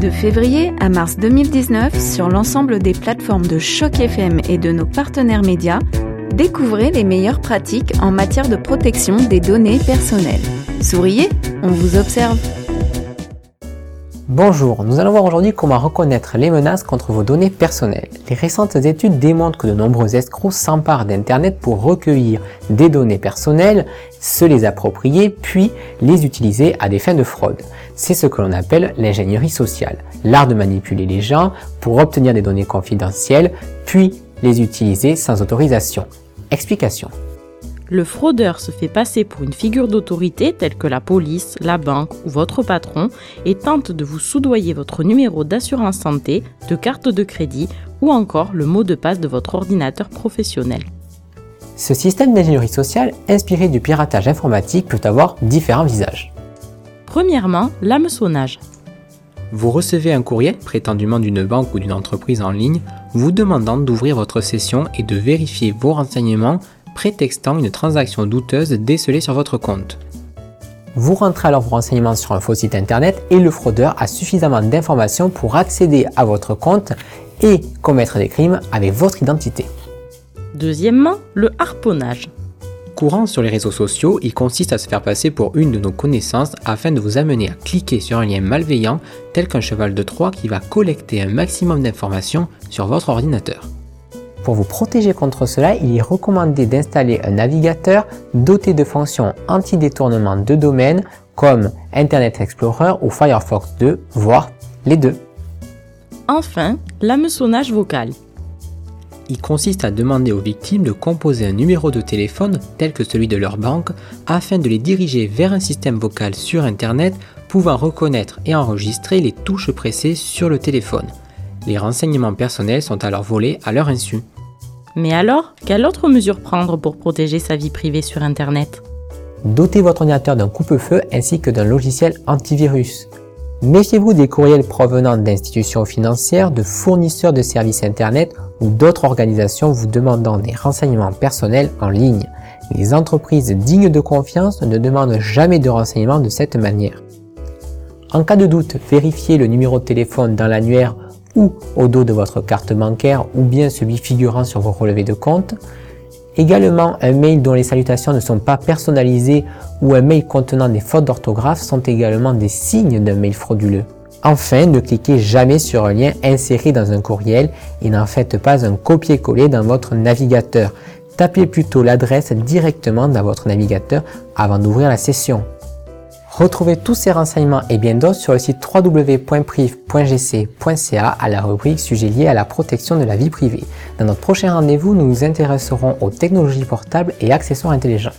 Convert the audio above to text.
De février à mars 2019, sur l'ensemble des plateformes de Choc FM et de nos partenaires médias, découvrez les meilleures pratiques en matière de protection des données personnelles. Souriez, on vous observe. Bonjour, nous allons voir aujourd'hui comment reconnaître les menaces contre vos données personnelles. Les récentes études démontrent que de nombreux escrocs s'emparent d'Internet pour recueillir des données personnelles, se les approprier, puis les utiliser à des fins de fraude. C'est ce que l'on appelle l'ingénierie sociale, l'art de manipuler les gens pour obtenir des données confidentielles, puis les utiliser sans autorisation. Explication le fraudeur se fait passer pour une figure d'autorité telle que la police, la banque ou votre patron et tente de vous soudoyer votre numéro d'assurance santé, de carte de crédit ou encore le mot de passe de votre ordinateur professionnel. Ce système d'ingénierie sociale inspiré du piratage informatique peut avoir différents visages. Premièrement, l'hameçonnage. Vous recevez un courriel prétendument d'une banque ou d'une entreprise en ligne vous demandant d'ouvrir votre session et de vérifier vos renseignements prétextant une transaction douteuse décelée sur votre compte. Vous rentrez alors vos renseignements sur un faux site internet et le fraudeur a suffisamment d'informations pour accéder à votre compte et commettre des crimes avec votre identité. Deuxièmement, le harponnage. Courant sur les réseaux sociaux, il consiste à se faire passer pour une de nos connaissances afin de vous amener à cliquer sur un lien malveillant tel qu'un cheval de Troie qui va collecter un maximum d'informations sur votre ordinateur. Pour vous protéger contre cela, il est recommandé d'installer un navigateur doté de fonctions anti-détournement de domaine comme Internet Explorer ou Firefox 2, voire les deux. Enfin, l'hameçonnage vocal. Il consiste à demander aux victimes de composer un numéro de téléphone tel que celui de leur banque afin de les diriger vers un système vocal sur Internet pouvant reconnaître et enregistrer les touches pressées sur le téléphone. Les renseignements personnels sont alors volés à leur insu. Mais alors, quelle autre mesure prendre pour protéger sa vie privée sur Internet? Dotez votre ordinateur d'un coupe-feu ainsi que d'un logiciel antivirus. Méfiez-vous des courriels provenant d'institutions financières, de fournisseurs de services Internet ou d'autres organisations vous demandant des renseignements personnels en ligne. Les entreprises dignes de confiance ne demandent jamais de renseignements de cette manière. En cas de doute, vérifiez le numéro de téléphone dans l'annuaire ou au dos de votre carte bancaire ou bien celui figurant sur vos relevés de compte. Également, un mail dont les salutations ne sont pas personnalisées ou un mail contenant des fautes d'orthographe sont également des signes d'un mail frauduleux. Enfin, ne cliquez jamais sur un lien inséré dans un courriel et n'en faites pas un copier-coller dans votre navigateur. Tapez plutôt l'adresse directement dans votre navigateur avant d'ouvrir la session. Retrouvez tous ces renseignements et bien d'autres sur le site www.priv.gc.ca à la rubrique sujet lié à la protection de la vie privée. Dans notre prochain rendez-vous, nous nous intéresserons aux technologies portables et accessoires intelligents.